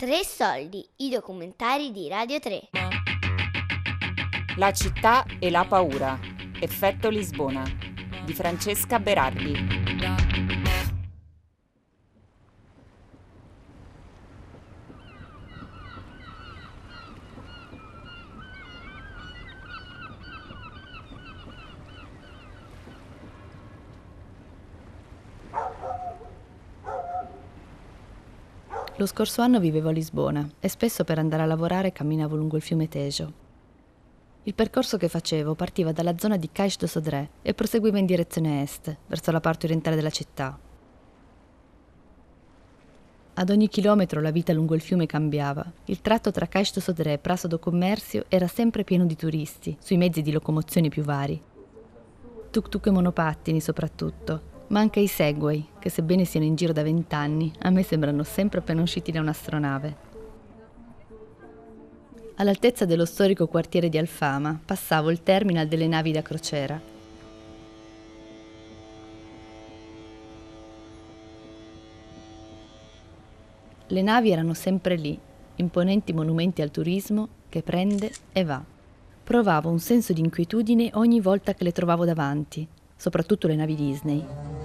Tre soldi, i documentari di Radio 3. La città e la paura. Effetto Lisbona di Francesca Berardi. Lo scorso anno vivevo a Lisbona e spesso per andare a lavorare camminavo lungo il fiume Tejo. Il percorso che facevo partiva dalla zona di Caixa do Sodré e proseguiva in direzione est, verso la parte orientale della città. Ad ogni chilometro la vita lungo il fiume cambiava. Il tratto tra Caixa do Sodré e Praça do Commercio era sempre pieno di turisti, sui mezzi di locomozione più vari. Tuk-tuk e monopattini soprattutto, ma anche i Segway, che sebbene siano in giro da vent'anni, a me sembrano sempre appena usciti da un'astronave. All'altezza dello storico quartiere di Alfama passavo il terminal delle navi da crociera. Le navi erano sempre lì, imponenti monumenti al turismo che prende e va. Provavo un senso di inquietudine ogni volta che le trovavo davanti, soprattutto le navi Disney.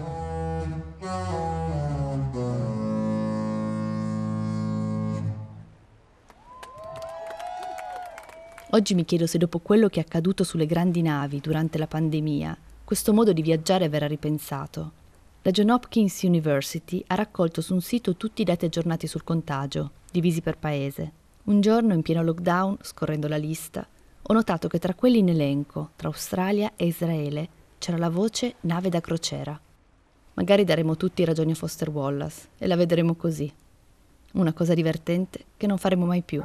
Oggi mi chiedo se dopo quello che è accaduto sulle grandi navi durante la pandemia, questo modo di viaggiare verrà ripensato. La John Hopkins University ha raccolto su un sito tutti i dati aggiornati sul contagio, divisi per paese. Un giorno, in pieno lockdown, scorrendo la lista, ho notato che tra quelli in elenco, tra Australia e Israele, c'era la voce nave da crociera. Magari daremo tutti ragioni a Foster Wallace e la vedremo così. Una cosa divertente che non faremo mai più.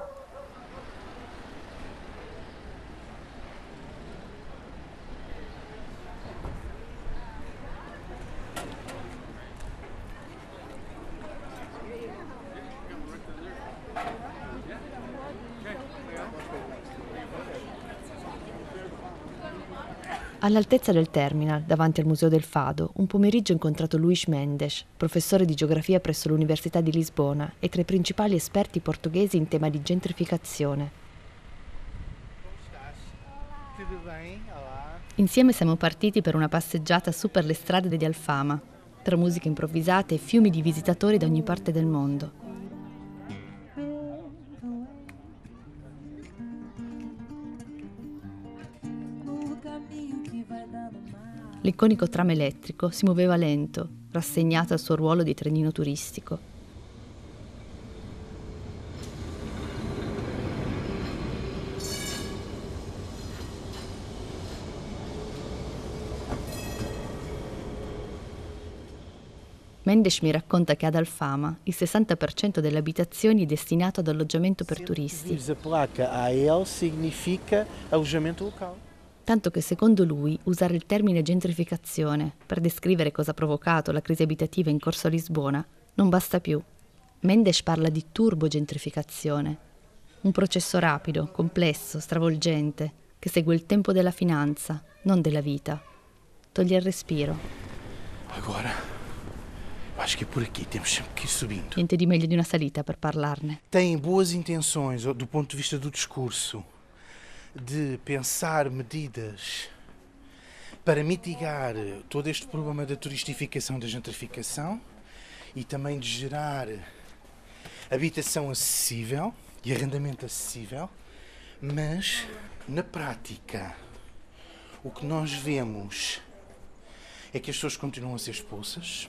All'altezza del terminal, davanti al Museo del Fado, un pomeriggio ho incontrato Luís Mendes, professore di geografia presso l'Università di Lisbona e tra i principali esperti portoghesi in tema di gentrificazione. Insieme siamo partiti per una passeggiata su per le strade di Alfama, tra musiche improvvisate e fiumi di visitatori da ogni parte del mondo. L'iconico tram elettrico si muoveva lento, rassegnato al suo ruolo di trenino turistico. Mendes mi racconta che ad Alfama il 60% delle abitazioni è destinato ad alloggiamento per turisti. A placa AEL significa alloggiamento locale tanto che secondo lui usare il termine gentrificazione per descrivere cosa ha provocato la crisi abitativa in corso a Lisbona non basta più. Mendes parla di turbogentrificazione, un processo rapido, complesso, stravolgente, che segue il tempo della finanza, non della vita. Toglie il respiro. Agora, acho que por aqui temos sempre que ir subindo. Niente di meglio di una salita per parlarne. Tem boas intenções do ponto de vista do discurso de pensar medidas para mitigar todo este problema da turistificação, da gentrificação e também de gerar habitação acessível e arrendamento acessível, mas na prática o que nós vemos é que as pessoas continuam a ser expulsas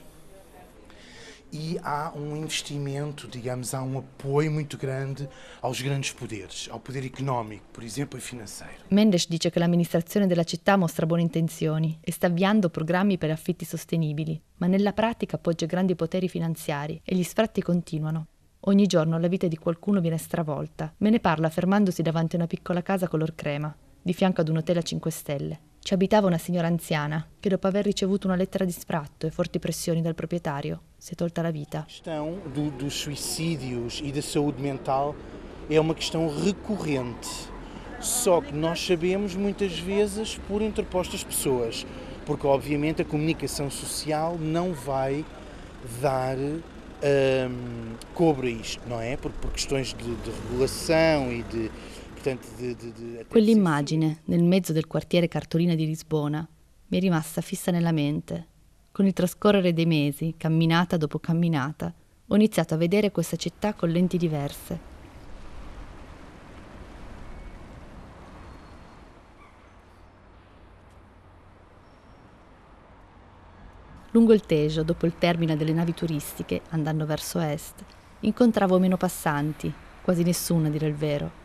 e há um investimento, digamos, há um apoio muito grande aos grandes poderes, ao poder económico, por exemplo, e financeiro. Mendes dice che l'amministrazione della città mostra buone intenzioni e sta avviando programmi per affitti sostenibili, ma nella pratica appoggia grandi poteri finanziari e gli sfratti continuano. Ogni giorno la vita di qualcuno viene stravolta. Me ne parla fermandosi davanti a una piccola casa color crema, di fianco ad un hotel a 5 stelle. Ci abitava una signora anziana che dopo aver ricevuto una lettera di sfratto e forti pressioni dal proprietario si è tolta la vita. A questão do, dos suicídios e da saúde mental é uma questão recorrente. Só que nós sabemos muitas vezes por interpostas pessoas, porque obviamente a comunicação social não vai dar hum, cobra isto, não é? Por, por questões de, de, regolação e de. De Quell'immagine nel mezzo del quartiere Cartolina di Lisbona mi è rimasta fissa nella mente. Con il trascorrere dei mesi, camminata dopo camminata, ho iniziato a vedere questa città con lenti diverse Lungo il Tejo, dopo il termine delle navi turistiche, andando verso est, incontravo meno passanti, quasi nessuno a dire il vero.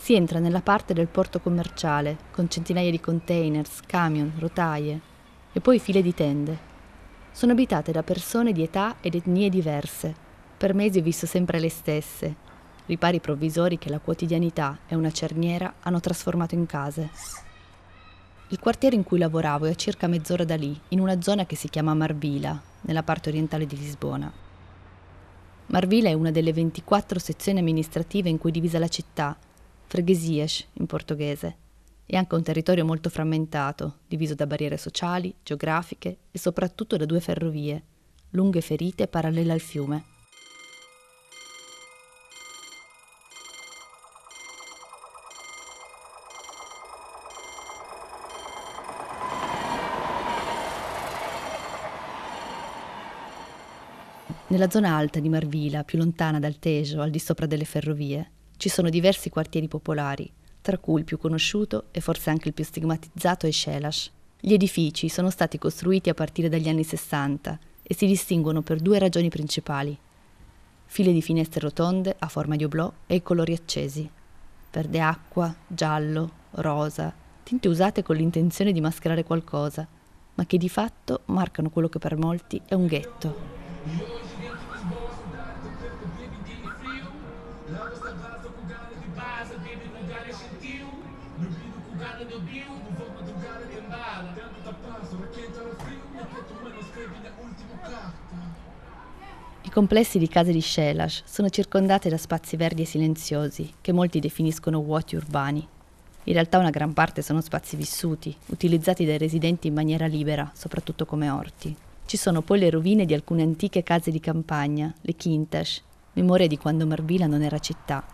Si entra nella parte del porto commerciale, con centinaia di containers, camion, rotaie, e poi file di tende. Sono abitate da persone di età ed etnie diverse. Per mesi ho visto sempre le stesse. Ripari provvisori che la quotidianità e una cerniera hanno trasformato in case. Il quartiere in cui lavoravo è a circa mezz'ora da lì, in una zona che si chiama Marvila, nella parte orientale di Lisbona. Marvila è una delle 24 sezioni amministrative in cui è divisa la città, Freguesias in portoghese. È anche un territorio molto frammentato, diviso da barriere sociali, geografiche e soprattutto da due ferrovie, lunghe ferite parallele al fiume. Nella zona alta di Marvila, più lontana dal Tejo, al di sopra delle ferrovie, ci sono diversi quartieri popolari, tra cui il più conosciuto e forse anche il più stigmatizzato è Shelash. Gli edifici sono stati costruiti a partire dagli anni 60 e si distinguono per due ragioni principali. File di finestre rotonde a forma di oblò e i colori accesi. Verde acqua, giallo, rosa, tinte usate con l'intenzione di mascherare qualcosa, ma che di fatto marcano quello che per molti è un ghetto. I complessi di case di Shelash sono circondate da spazi verdi e silenziosi, che molti definiscono vuoti urbani. In realtà una gran parte sono spazi vissuti, utilizzati dai residenti in maniera libera, soprattutto come orti. Ci sono poi le rovine di alcune antiche case di campagna, le Quintas, memoria di quando Marvila non era città.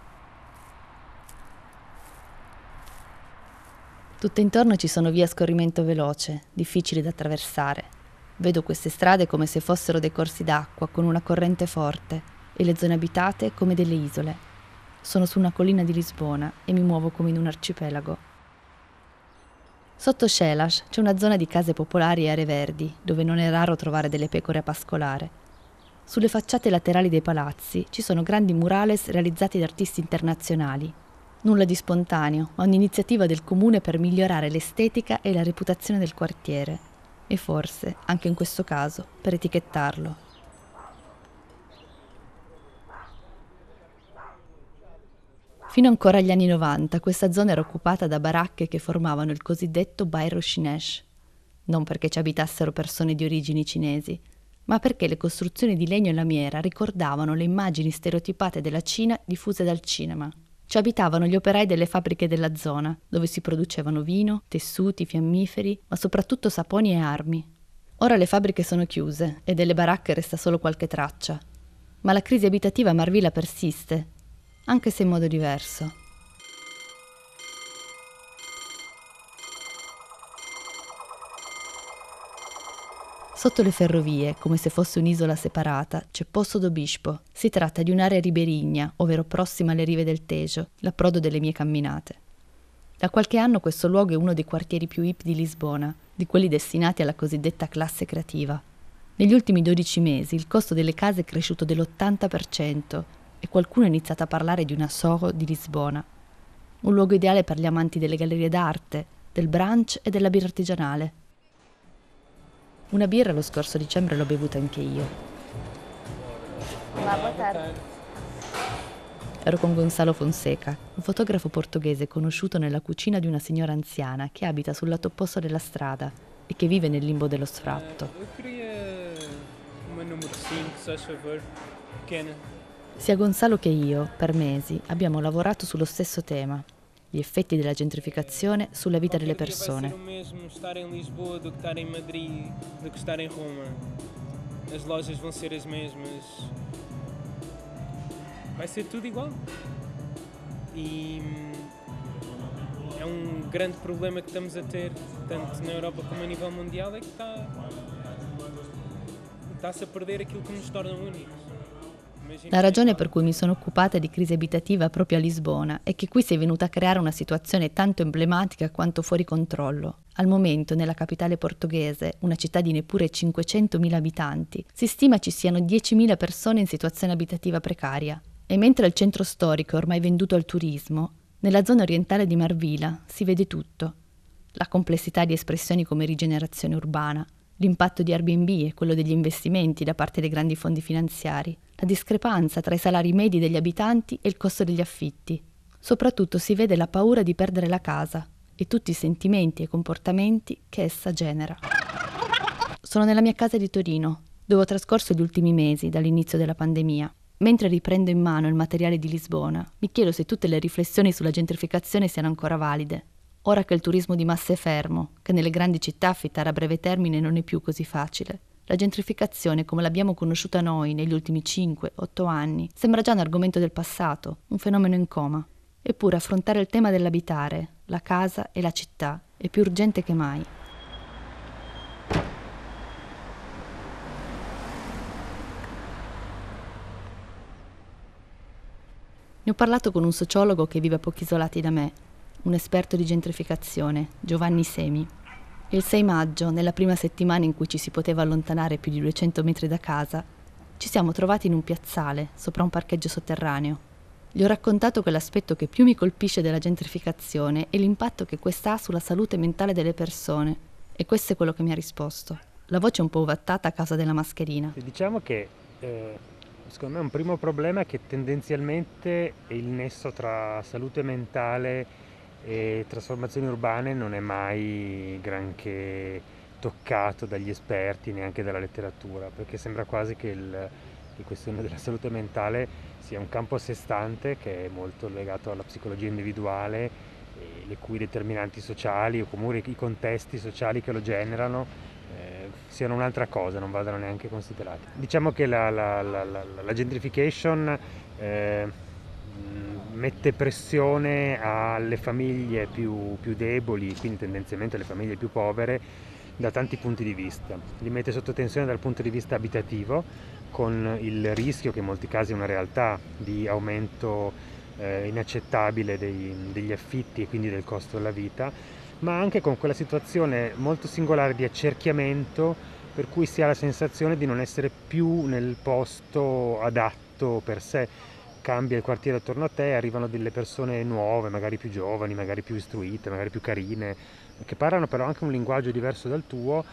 Tutto intorno ci sono vie a scorrimento veloce, difficili da attraversare. Vedo queste strade come se fossero dei corsi d'acqua con una corrente forte e le zone abitate come delle isole. Sono su una collina di Lisbona e mi muovo come in un arcipelago. Sotto Shelash c'è una zona di case popolari e aree verdi, dove non è raro trovare delle pecore a pascolare. Sulle facciate laterali dei palazzi ci sono grandi murales realizzati da artisti internazionali. Nulla di spontaneo, ma un'iniziativa del comune per migliorare l'estetica e la reputazione del quartiere e forse, anche in questo caso, per etichettarlo. Fino ancora agli anni 90 questa zona era occupata da baracche che formavano il cosiddetto Bairro Shinesh, non perché ci abitassero persone di origini cinesi, ma perché le costruzioni di legno e lamiera ricordavano le immagini stereotipate della Cina diffuse dal cinema. Ci abitavano gli operai delle fabbriche della zona, dove si producevano vino, tessuti, fiammiferi, ma soprattutto saponi e armi. Ora le fabbriche sono chiuse e delle baracche resta solo qualche traccia. Ma la crisi abitativa a Marvilla persiste, anche se in modo diverso. Sotto le ferrovie, come se fosse un'isola separata, c'è Posso do Bispo. Si tratta di un'area riberigna, ovvero prossima alle rive del Tejo, l'approdo delle mie camminate. Da qualche anno questo luogo è uno dei quartieri più hip di Lisbona, di quelli destinati alla cosiddetta classe creativa. Negli ultimi 12 mesi il costo delle case è cresciuto dell'80% e qualcuno ha iniziato a parlare di una Soho di Lisbona. Un luogo ideale per gli amanti delle gallerie d'arte, del brunch e della birra artigianale. Una birra lo scorso dicembre l'ho bevuta anche io. Ero con Gonzalo Fonseca, un fotografo portoghese conosciuto nella cucina di una signora anziana che abita sul lato opposto della strada e che vive nel limbo dello sfratto. Sia Gonzalo che io, per mesi, abbiamo lavorato sullo stesso tema, gli effetti della gentrificazione sulla vita delle persone. as lojas vão ser as mesmas. Vai ser tudo igual. E hum, é um grande problema que estamos a ter, tanto na Europa como a nível mundial, é que está, está-se a perder aquilo que nos torna únicos. La ragione per cui mi sono occupata di crisi abitativa proprio a Lisbona è che qui si è venuta a creare una situazione tanto emblematica quanto fuori controllo. Al momento, nella capitale portoghese, una città di neppure 500.000 abitanti, si stima ci siano 10.000 persone in situazione abitativa precaria. E mentre il centro storico è ormai venduto al turismo, nella zona orientale di Marvila si vede tutto. La complessità di espressioni come rigenerazione urbana, l'impatto di Airbnb e quello degli investimenti da parte dei grandi fondi finanziari, la discrepanza tra i salari medi degli abitanti e il costo degli affitti. Soprattutto si vede la paura di perdere la casa e tutti i sentimenti e comportamenti che essa genera. Sono nella mia casa di Torino, dove ho trascorso gli ultimi mesi dall'inizio della pandemia. Mentre riprendo in mano il materiale di Lisbona, mi chiedo se tutte le riflessioni sulla gentrificazione siano ancora valide. Ora che il turismo di massa è fermo, che nelle grandi città affittare a breve termine non è più così facile, la gentrificazione, come l'abbiamo conosciuta noi negli ultimi 5-8 anni, sembra già un argomento del passato, un fenomeno in coma. Eppure affrontare il tema dell'abitare, la casa e la città è più urgente che mai. Ne ho parlato con un sociologo che vive a pochi isolati da me, un esperto di gentrificazione, Giovanni Semi. Il 6 maggio, nella prima settimana in cui ci si poteva allontanare più di 200 metri da casa, ci siamo trovati in un piazzale, sopra un parcheggio sotterraneo. Gli ho raccontato che l'aspetto che più mi colpisce della gentrificazione è l'impatto che questa ha sulla salute mentale delle persone. E questo è quello che mi ha risposto. La voce è un po' ovattata a causa della mascherina. Diciamo che eh, secondo me un primo problema è che tendenzialmente il nesso tra salute mentale e trasformazioni urbane non è mai granché toccato dagli esperti neanche dalla letteratura perché sembra quasi che il, la questione della salute mentale sia un campo a sé stante che è molto legato alla psicologia individuale le cui determinanti sociali o comunque i contesti sociali che lo generano eh, siano un'altra cosa, non vadano neanche considerati. Diciamo che la, la, la, la gentrification eh, mette pressione alle famiglie più, più deboli, quindi tendenzialmente alle famiglie più povere, da tanti punti di vista. Li mette sotto tensione dal punto di vista abitativo, con il rischio, che in molti casi è una realtà, di aumento eh, inaccettabile dei, degli affitti e quindi del costo della vita, ma anche con quella situazione molto singolare di accerchiamento per cui si ha la sensazione di non essere più nel posto adatto per sé cambia il quartiere attorno a te, arrivano delle persone nuove, magari più giovani, magari più istruite, magari più carine, che parlano però anche un linguaggio diverso dal tuo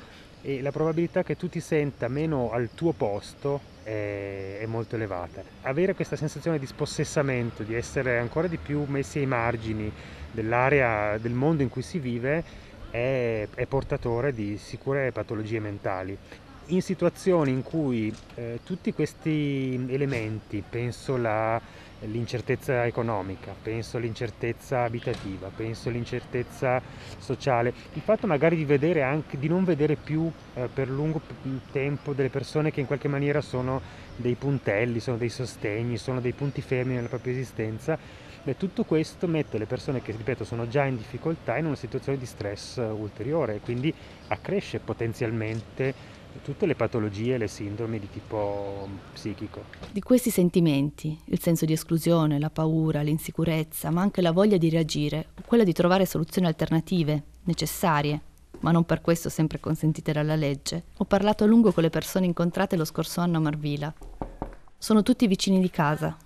e la probabilità che tu ti senta meno al tuo posto è, è, molto elevata. Avere questa sensazione di spossessamento, di essere ancora di più messi ai margini dell'area, del mondo in cui si vive, è, portatore di sicure patologie mentali in situazioni in cui eh, tutti questi elementi, penso la, l'incertezza economica, penso l'incertezza abitativa, penso l'incertezza sociale, il fatto magari di anche di non vedere più eh, per lungo tempo delle persone che in qualche maniera sono dei puntelli, sono dei sostegni, sono dei punti fermi nella propria esistenza, beh, tutto questo mette le persone che, ripeto, sono già in difficoltà in una situazione di stress ulteriore e quindi accresce potenzialmente tutte le patologie e le sindromi di tipo psichico. Di questi sentimenti, il senso di esclusione, la paura, l'insicurezza, ma anche la voglia di reagire, o quella di trovare soluzioni alternative, necessarie, ma non per questo sempre consentite dalla legge, ho parlato a lungo con le persone incontrate lo scorso anno a Marvila. Sono tutti vicini di casa.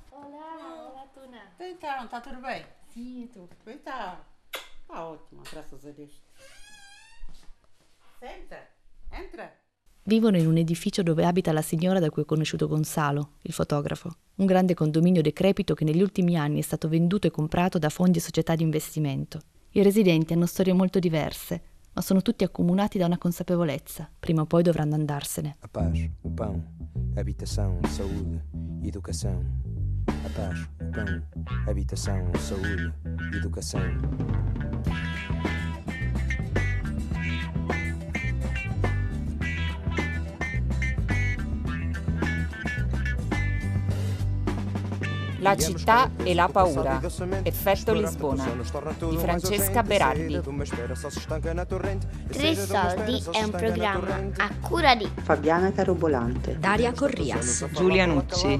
Senta, entra. Vivono in un edificio dove abita la signora da cui ho conosciuto Gonzalo, il fotografo, un grande condominio decrepito che negli ultimi anni è stato venduto e comprato da fondi e società di investimento. I residenti hanno storie molto diverse, ma sono tutti accomunati da una consapevolezza. Prima o poi dovranno andarsene. A paz, o pão, habitação, saúde, educação. A paz, o pão, habitação, saúde, educação. La città e la paura. Effetto Lisbona. Di Francesca Berardi. Tre soldi è un programma a cura di Fabiana Carobolante, Daria Corrias, Giulia Nucci.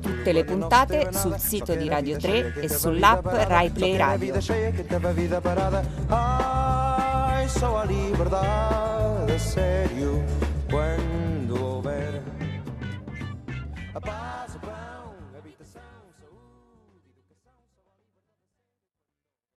Tutte le puntate sul sito di Radio 3 e sull'app Rai Play Radio. Ai, só a liberdade, sério.